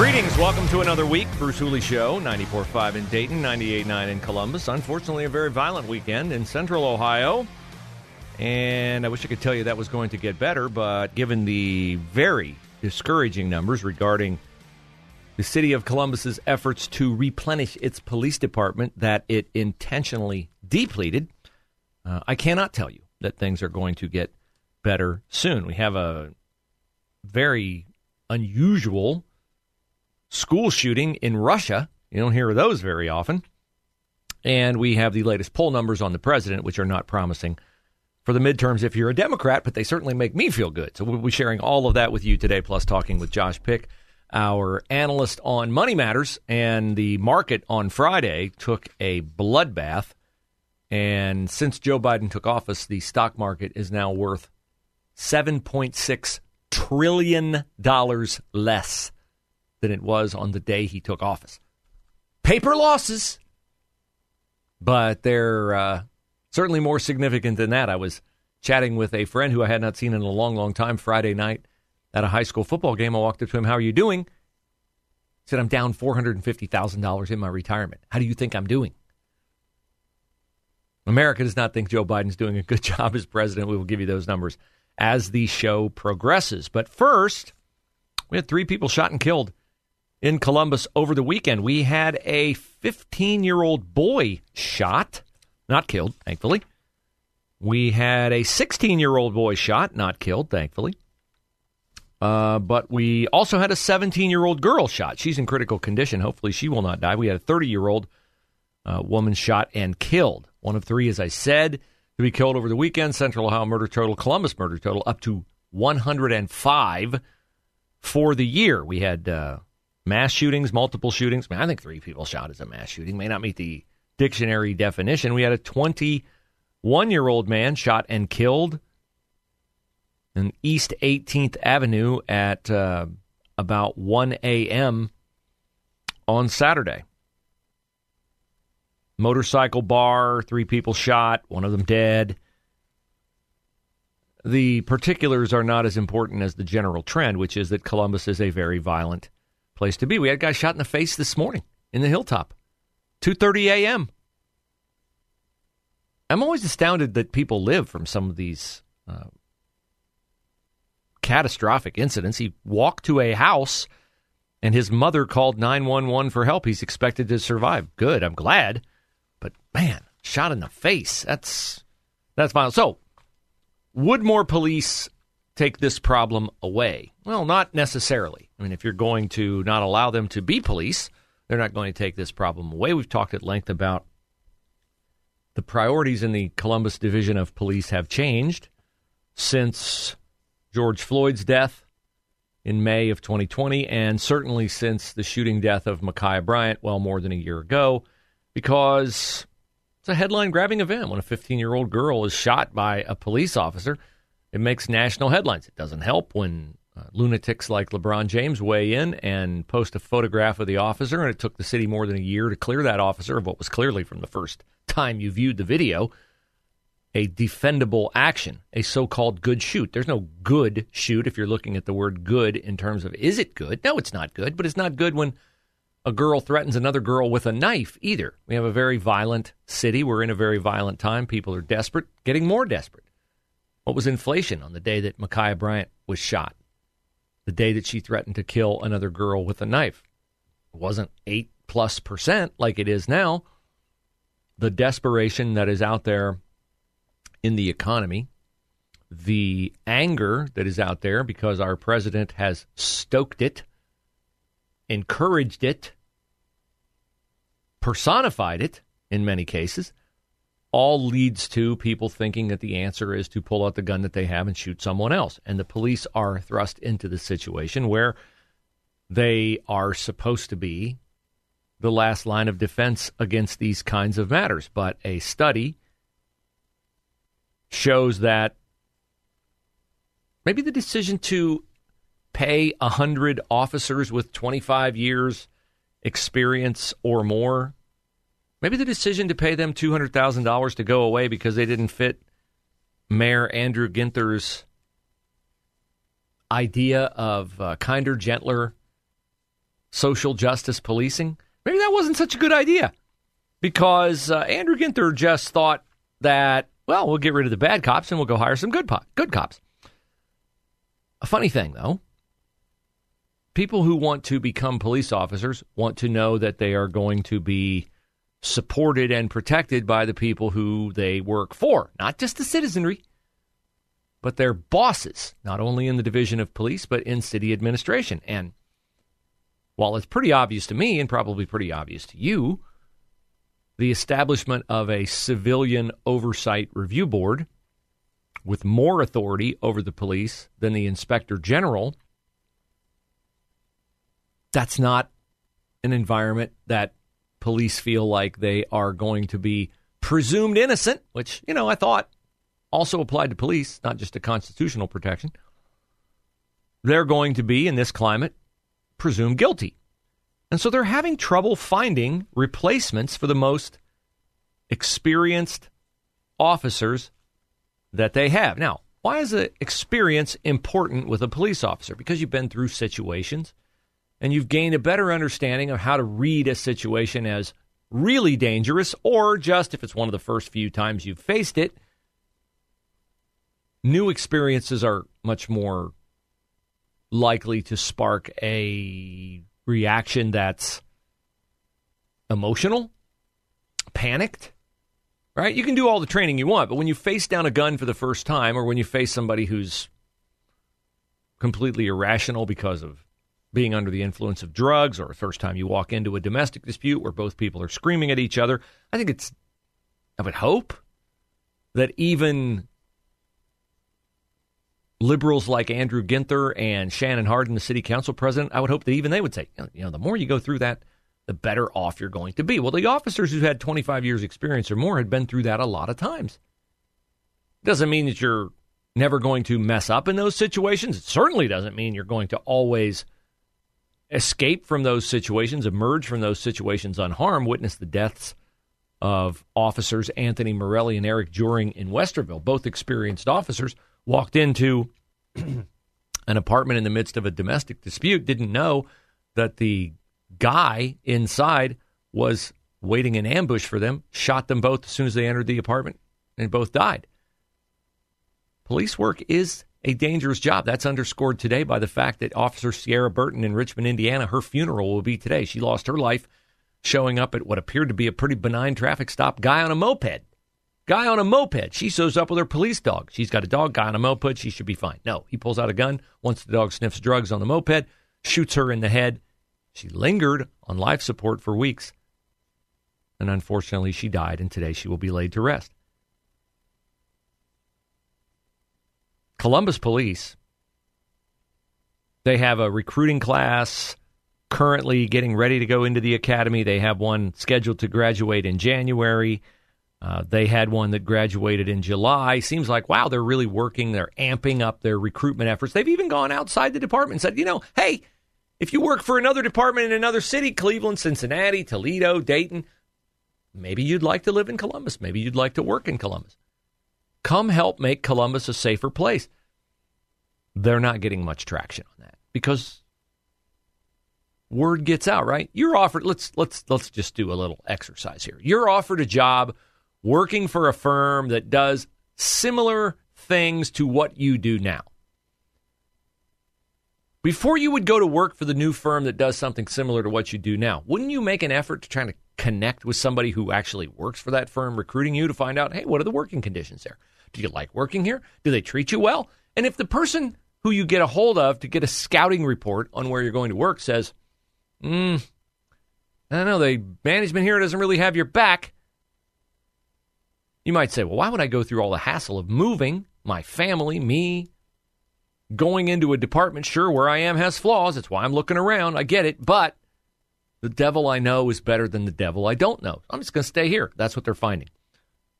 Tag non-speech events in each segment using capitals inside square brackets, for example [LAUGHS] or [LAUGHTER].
Greetings. Welcome to another week. Bruce Hooley Show, 94.5 in Dayton, 98.9 in Columbus. Unfortunately, a very violent weekend in central Ohio. And I wish I could tell you that was going to get better, but given the very discouraging numbers regarding the city of Columbus's efforts to replenish its police department that it intentionally depleted, uh, I cannot tell you that things are going to get better soon. We have a very unusual school shooting in Russia. You don't hear those very often. And we have the latest poll numbers on the president, which are not promising for the midterms if you're a Democrat, but they certainly make me feel good. So we'll be sharing all of that with you today, plus talking with Josh Pick, our analyst on Money Matters. And the market on Friday took a bloodbath. And since Joe Biden took office, the stock market is now worth $7.6 trillion less than it was on the day he took office. Paper losses, but they're uh, certainly more significant than that. I was chatting with a friend who I had not seen in a long, long time Friday night at a high school football game. I walked up to him, How are you doing? He said, I'm down $450,000 in my retirement. How do you think I'm doing? America does not think Joe Biden's doing a good [LAUGHS] job as president. We will give you those numbers as the show progresses. But first, we had three people shot and killed in Columbus over the weekend. We had a 15 year old boy shot, not killed, thankfully. We had a 16 year old boy shot, not killed, thankfully. Uh, but we also had a 17 year old girl shot. She's in critical condition. Hopefully, she will not die. We had a 30 year old uh, woman shot and killed. One of three, as I said, to be killed over the weekend. Central Ohio murder total, Columbus murder total, up to 105 for the year. We had uh, mass shootings, multiple shootings. I, mean, I think three people shot is a mass shooting. May not meet the dictionary definition. We had a 21 year old man shot and killed in East 18th Avenue at uh, about 1 a.m. on Saturday. Motorcycle bar, three people shot, one of them dead. The particulars are not as important as the general trend, which is that Columbus is a very violent place to be. We had a guy shot in the face this morning in the hilltop, 2:30 a.m. I'm always astounded that people live from some of these uh, catastrophic incidents. He walked to a house and his mother called 911 for help. He's expected to survive. Good, I'm glad. But man, shot in the face. That's that's violent. So, Woodmore police take this problem away? Well, not necessarily. I mean, if you're going to not allow them to be police, they're not going to take this problem away. We've talked at length about the priorities in the Columbus Division of Police have changed since George Floyd's death in May of 2020, and certainly since the shooting death of Ma'Khia Bryant, well, more than a year ago, because it's a headline grabbing event when a 15 year old girl is shot by a police officer. It makes national headlines. It doesn't help when uh, lunatics like LeBron James weigh in and post a photograph of the officer, and it took the city more than a year to clear that officer of what was clearly from the first time you viewed the video a defendable action, a so called good shoot. There's no good shoot if you're looking at the word good in terms of is it good? No, it's not good, but it's not good when a girl threatens another girl with a knife either. We have a very violent city. We're in a very violent time. People are desperate, getting more desperate. What was inflation on the day that Ma'Khia Bryant was shot? The day that she threatened to kill another girl with a knife? It wasn't 8 plus percent like it is now. The desperation that is out there in the economy, the anger that is out there because our president has stoked it, encouraged it, personified it in many cases, all leads to people thinking that the answer is to pull out the gun that they have and shoot someone else. And the police are thrust into the situation where they are supposed to be the last line of defense against these kinds of matters. But a study shows that maybe the decision to pay 100 officers with 25 years experience or more maybe the decision to pay them $200,000 to go away because they didn't fit Mayor Andrew Ginther's idea of uh, kinder, gentler social justice policing, maybe that wasn't such a good idea because uh, Andrew Ginther just thought that, well, we'll get rid of the bad cops and we'll go hire some good, po- good cops. A funny thing, though, people who want to become police officers want to know that they are going to be supported and protected by the people who they work for, not just the citizenry, but their bosses, not only in the division of police, but in city administration. And while it's pretty obvious to me and probably pretty obvious to you, the establishment of a civilian oversight review board with more authority over the police than the inspector general, that's not an environment that police feel like they are going to be presumed innocent, which, you know, I thought also applied to police, not just a constitutional protection. They're going to be, in this climate, presumed guilty. And so they're having trouble finding replacements for the most experienced officers that they have. Now, why is the experience important with a police officer? Because you've been through situations and you've gained a better understanding of how to read a situation as really dangerous or just if it's one of the first few times you've faced it. New experiences are much more likely to spark a reaction that's emotional, panicked, right? You can do all the training you want, but when you face down a gun for the first time or when you face somebody who's completely irrational because of being under the influence of drugs or first time you walk into a domestic dispute where both people are screaming at each other. I think it's, I would hope that even liberals like Andrew Ginther and Shannon Hardin, the city council president, I would hope that even they would say, you know, the more you go through that, the better off you're going to be. Well, the officers who had 25 years experience or more had been through that a lot of times. Doesn't mean that you're never going to mess up in those situations. It certainly doesn't mean you're going to always – escape from those situations, emerge from those situations unharmed, witness the deaths of officers Anthony Morelli and Eric Joering in Westerville, both experienced officers, walked into [CLEARS THROAT] an apartment in the midst of a domestic dispute, didn't know that the guy inside was waiting in ambush for them, shot them both as soon as they entered the apartment, and both died. Police work is a dangerous job. That's underscored today by the fact that Officer Seara Burton in Richmond, Indiana, her funeral will be today. She lost her life showing up at what appeared to be a pretty benign traffic stop. Guy on a moped. Guy on a moped. She shows up with her police dog. She's got a dog, guy on a moped. She should be fine. No, he pulls out a gun. Once the dog sniffs drugs on the moped, shoots her in the head. She lingered on life support for weeks. And unfortunately, she died, and today she will be laid to rest. Columbus Police, they have a recruiting class currently getting ready to go into the academy. They have one scheduled to graduate in January. Uh, they had one that graduated in July. Seems like, wow, they're really working. They're amping up their recruitment efforts. They've even gone outside the department and said, you know, hey, if you work for another department in another city, Cleveland, Cincinnati, Toledo, Dayton, maybe you'd like to live in Columbus. Maybe you'd like to work in Columbus. Come help make Columbus a safer place. They're not getting much traction on that because word gets out, right? You're offered let's let's let's just do a little exercise here. You're offered a job working for a firm that does similar things to what you do now. Before you would go to work for the new firm that does something similar to what you do now, wouldn't you make an effort to try to connect with somebody who actually works for that firm recruiting you to find out, hey, what are the working conditions there? Do you like working here? Do they treat you well? And if the person who you get a hold of to get a scouting report on where you're going to work says, hmm, I don't know, the management here doesn't really have your back. You might say, well, why would I go through all the hassle of moving my family, me, going into a department? Sure, where I am has flaws. That's why I'm looking around. I get it. But the devil I know is better than the devil I don't know. I'm just going to stay here. That's what they're finding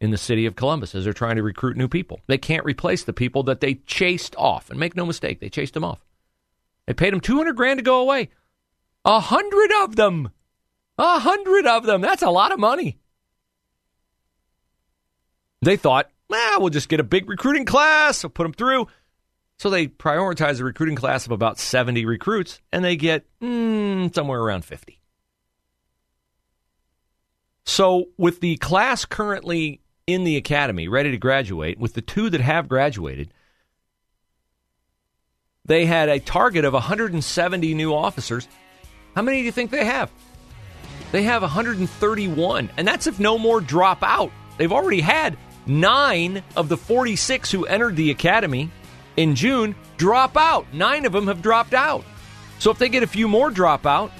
in the city of Columbus as they're trying to recruit new people. They can't replace the people that they chased off. And make no mistake, they chased them off. They paid them 200 grand to go away. A hundred of them. A hundred of them. That's a lot of money. They thought, ah, we'll just get a big recruiting class. We'll put them through. So they prioritize a recruiting class of about 70 recruits, and they get mm, somewhere around 50. So, with the class currently in the academy, ready to graduate, with the two that have graduated, they had a target of 170 new officers. How many do you think they have? They have 131, and that's if no more drop out. They've already had nine of the 46 who entered the academy in June drop out. Nine of them have dropped out. So if they get a few more drop out,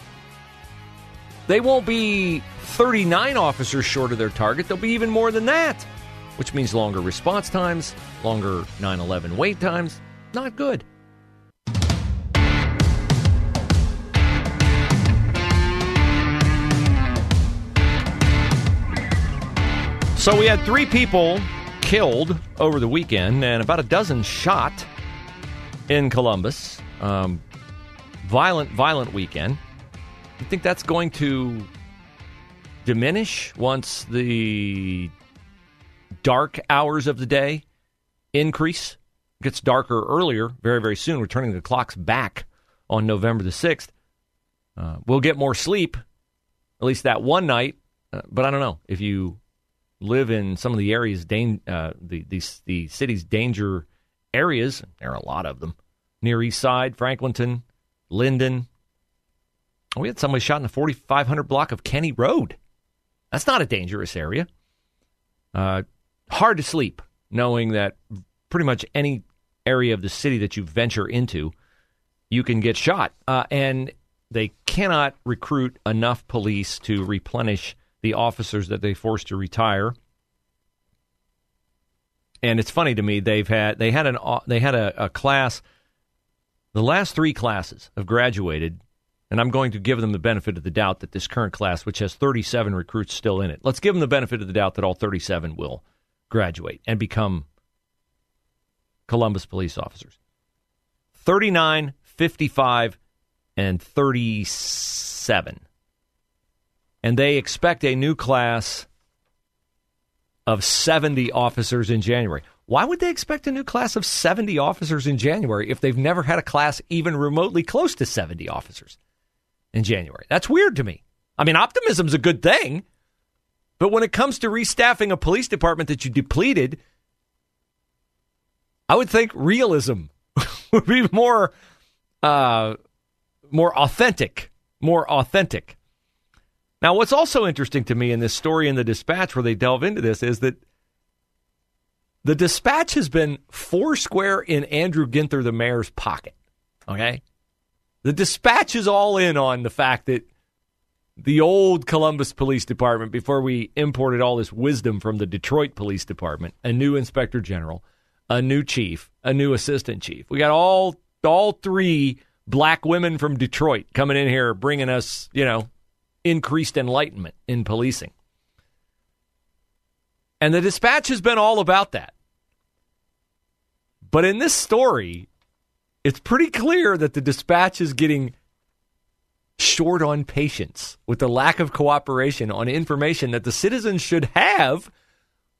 they won't be 39 officers short of their target. They'll be even more than that, which means longer response times, longer 9 11 wait times. Not good. So we had three people killed over the weekend and about a dozen shot in Columbus. Um, violent, violent weekend. You think that's going to diminish once the dark hours of the day increase. It gets darker earlier, very, very soon. We're turning the clocks back on November the 6th. Uh, we'll get more sleep, at least that one night. Uh, but I don't know. If you live in some of the areas, uh, the, the, the city's danger areas, there are a lot of them, near East Side, Franklinton, Linden. We had somebody shot in the 4500 block of Kenny Road. That's not a dangerous area. Uh, hard to sleep knowing that pretty much any area of the city that you venture into, you can get shot. Uh, and they cannot recruit enough police to replenish the officers that they forced to retire. And it's funny to me they've had they had an they had a, a class. The last three classes have graduated and I'm going to give them the benefit of the doubt that this current class, which has 37 recruits still in it, let's give them the benefit of the doubt that all 37 will graduate and become Columbus police officers. 39, 55, and 37. And they expect a new class of 70 officers in January. Why would they expect a new class of 70 officers in January if they've never had a class even remotely close to 70 officers? In January. That's weird to me. I mean, optimism's a good thing, but when it comes to restaffing a police department that you depleted, I would think realism [LAUGHS] would be more uh, more authentic, more authentic. Now, what's also interesting to me in this story in the Dispatch, where they delve into this, is that the Dispatch has been foursquare in Andrew Ginther, the mayor's pocket. Okay, the dispatch is all in on the fact that the old Columbus Police Department, before we imported all this wisdom from the Detroit Police Department, a new inspector general, a new chief, a new assistant chief. We got all all three black women from Detroit coming in here bringing us, you know, increased enlightenment in policing. And the dispatch has been all about that. But in this story, it's pretty clear that the dispatch is getting short on patience with the lack of cooperation on information that the citizens should have,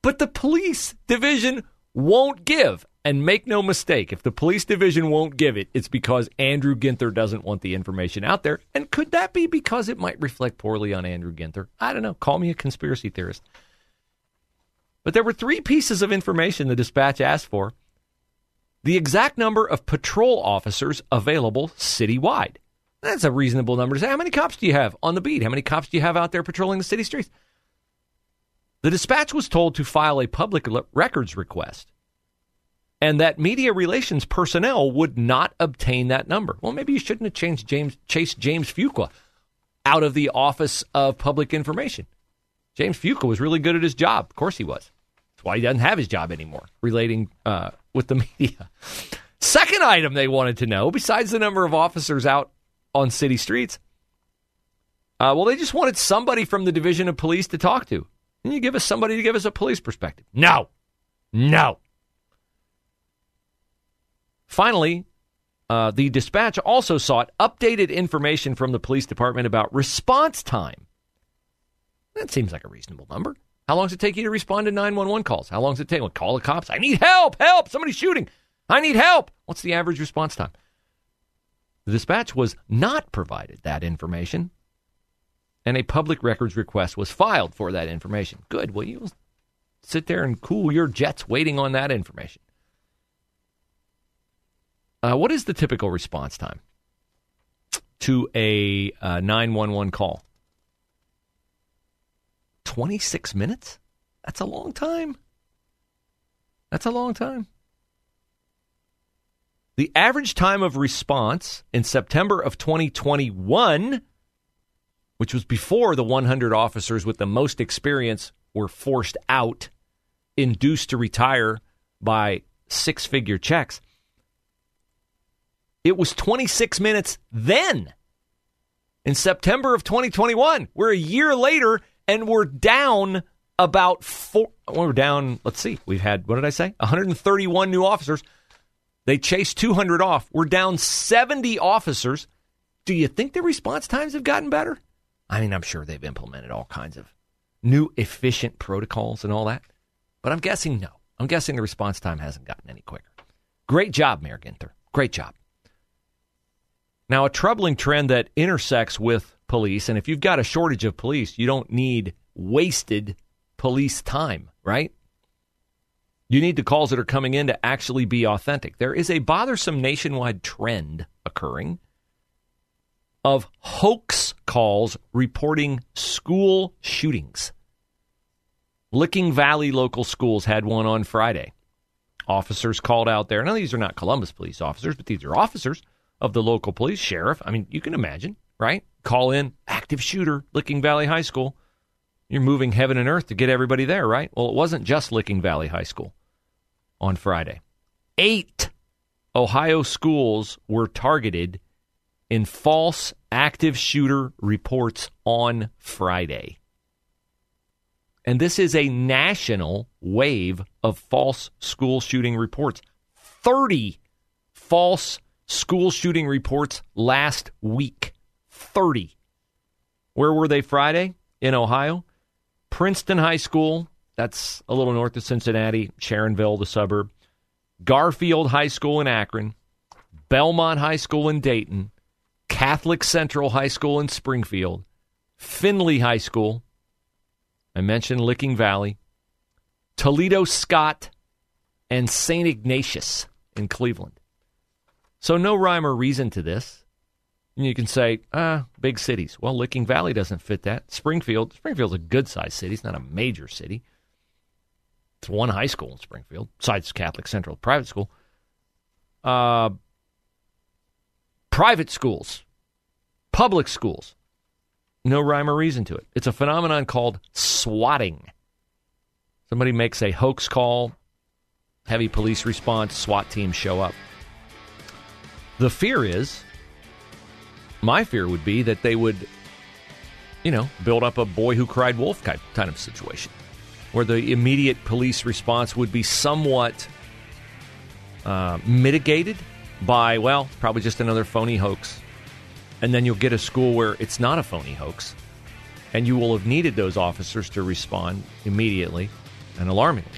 but the police division won't give. And make no mistake, if the police division won't give it, it's because Andrew Ginther doesn't want the information out there. And could that be because it might reflect poorly on Andrew Ginther? I don't know. Call me a conspiracy theorist. But there were three pieces of information the dispatch asked for the exact number of patrol officers available citywide. That's a reasonable number to say. How many cops do you have on the beat? How many cops do you have out there patrolling the city streets? The dispatch was told to file a public records request and that media relations personnel would not obtain that number. Well, maybe you shouldn't have changed James chased James Fuqua out of the Office of Public Information. James Fuqua was really good at his job. Of course he was. That's why he doesn't have his job anymore, relating uh, with the media. Second item they wanted to know, besides the number of officers out on city streets, uh, well, they just wanted somebody from the Division of Police to talk to. Can you give us somebody to give us a police perspective? No. No. Finally, uh, the dispatch also sought updated information from the police department about response time. That seems like a reasonable number. How long does it take you to respond to 911 calls? How long does it take? Well, call the cops. I need help. Help. Somebody's shooting. I need help. What's the average response time? The dispatch was not provided that information, and a public records request was filed for that information. Good. Well, you sit there and cool your jets waiting on that information. Uh, what is the typical response time to a uh, 911 call? 26 minutes? That's a long time. That's a long time. The average time of response in September of 2021, which was before the 100 officers with the most experience were forced out, induced to retire by six figure checks, it was 26 minutes then in September of 2021. We're a year later and we're down about four. We're down, let's see, we've had, what did I say? 131 new officers. They chased 200 off. We're down 70 officers. Do you think the response times have gotten better? I mean, I'm sure they've implemented all kinds of new efficient protocols and all that. But I'm guessing no. I'm guessing the response time hasn't gotten any quicker. Great job, Mayor Ginther. Great job. Now, a troubling trend that intersects with police, and if you've got a shortage of police, you don't need wasted police time, right? You need the calls that are coming in to actually be authentic. There is a bothersome nationwide trend occurring of hoax calls reporting school shootings. Licking Valley local schools had one on Friday. Officers called out there. Now, these are not Columbus police officers, but these are officers of the local police sheriff. I mean, you can imagine, right? Call in active shooter, Licking Valley High School. You're moving heaven and earth to get everybody there, right? Well, it wasn't just Licking Valley High School on Friday. Eight Ohio schools were targeted in false active shooter reports on Friday. And this is a national wave of false school shooting reports. 30 false school shooting reports last week 30. Where were they Friday? In Ohio. Princeton High School, that's a little north of Cincinnati, Sharonville, the suburb. Garfield High School in Akron. Belmont High School in Dayton. Catholic Central High School in Springfield. Findlay High School. I mentioned Licking Valley. Toledo Scott and St. Ignatius in Cleveland. So no rhyme or reason to this. And you can say, ah, big cities. Well, Licking Valley doesn't fit that. Springfield, Springfield's a good sized city. It's not a major city. It's one high school in Springfield, besides Catholic Central private school. Uh, private schools, public schools, no rhyme or reason to it. It's a phenomenon called swatting. Somebody makes a hoax call, heavy police response, SWAT teams show up. The fear is, my fear would be that they would, you know, build up a boy who cried wolf kind of situation, where the immediate police response would be somewhat uh, mitigated by, well, probably just another phony hoax. And then you'll get a school where it's not a phony hoax, and you will have needed those officers to respond immediately and alarmingly.